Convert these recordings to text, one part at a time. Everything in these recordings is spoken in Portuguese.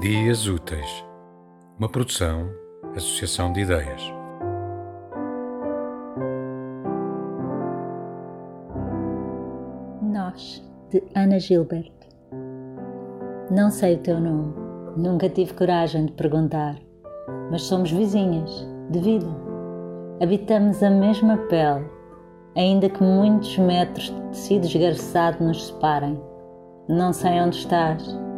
Dias Úteis, uma produção, associação de ideias. Nós, de Ana Gilbert. Não sei o teu nome, nunca tive coragem de perguntar, mas somos vizinhas, de vida. Habitamos a mesma pele, ainda que muitos metros de tecido esgarçado nos separem. Não sei onde estás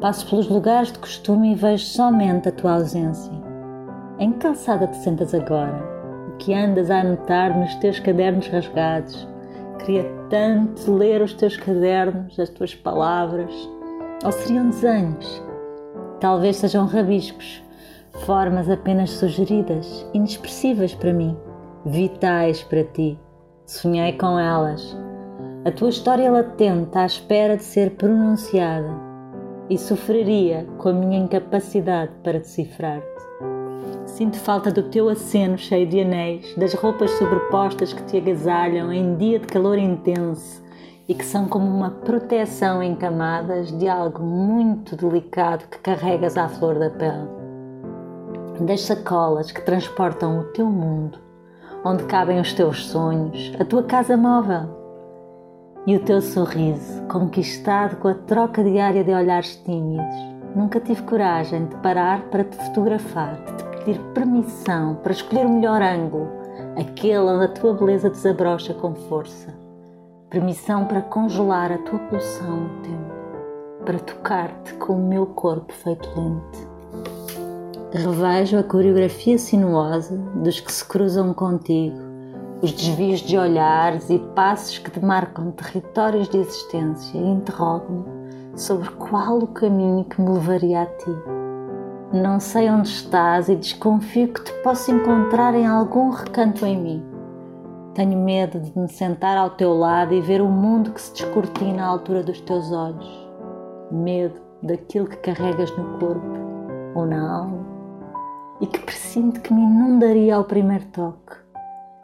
Passo pelos lugares de costume e vejo somente a tua ausência. Em que calçada te sentas agora? O que andas a anotar nos teus cadernos rasgados? Queria tanto ler os teus cadernos, as tuas palavras. Ou seriam desenhos? Talvez sejam rabiscos, formas apenas sugeridas, inexpressivas para mim, vitais para ti. Sonhei com elas. A tua história latente à espera de ser pronunciada e sofreria com a minha incapacidade para decifrar-te. Sinto falta do teu aceno cheio de anéis, das roupas sobrepostas que te agasalham em dia de calor intenso e que são como uma proteção em camadas de algo muito delicado que carregas à flor da pele. Das sacolas que transportam o teu mundo, onde cabem os teus sonhos, a tua casa móvel e o teu sorriso, conquistado com a troca diária de olhares tímidos. Nunca tive coragem de parar para te fotografar, de te pedir permissão para escolher o melhor ângulo, aquele onde a tua beleza desabrocha com força. Permissão para congelar a tua pulsão no tempo, para tocar-te com o meu corpo feito lente. Revejo a coreografia sinuosa dos que se cruzam contigo os desvios de olhares e passos que demarcam territórios de existência interrogo-me sobre qual o caminho que me levaria a ti. Não sei onde estás e desconfio que te possa encontrar em algum recanto em mim. Tenho medo de me sentar ao teu lado e ver o mundo que se descortina à altura dos teus olhos. Medo daquilo que carregas no corpo ou na alma e que presinto que me inundaria ao primeiro toque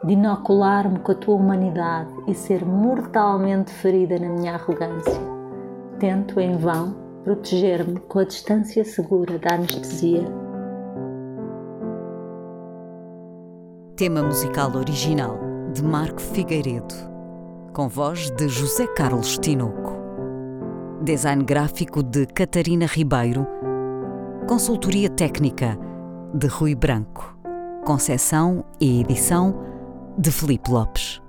de inocular-me com a tua humanidade e ser mortalmente ferida na minha arrogância. Tento em vão proteger-me com a distância segura da anestesia. Tema musical original de Marco Figueiredo, com voz de José Carlos Tinoco. Design gráfico de Catarina Ribeiro. Consultoria técnica de Rui Branco. Concessão e edição de Felipe Lopes.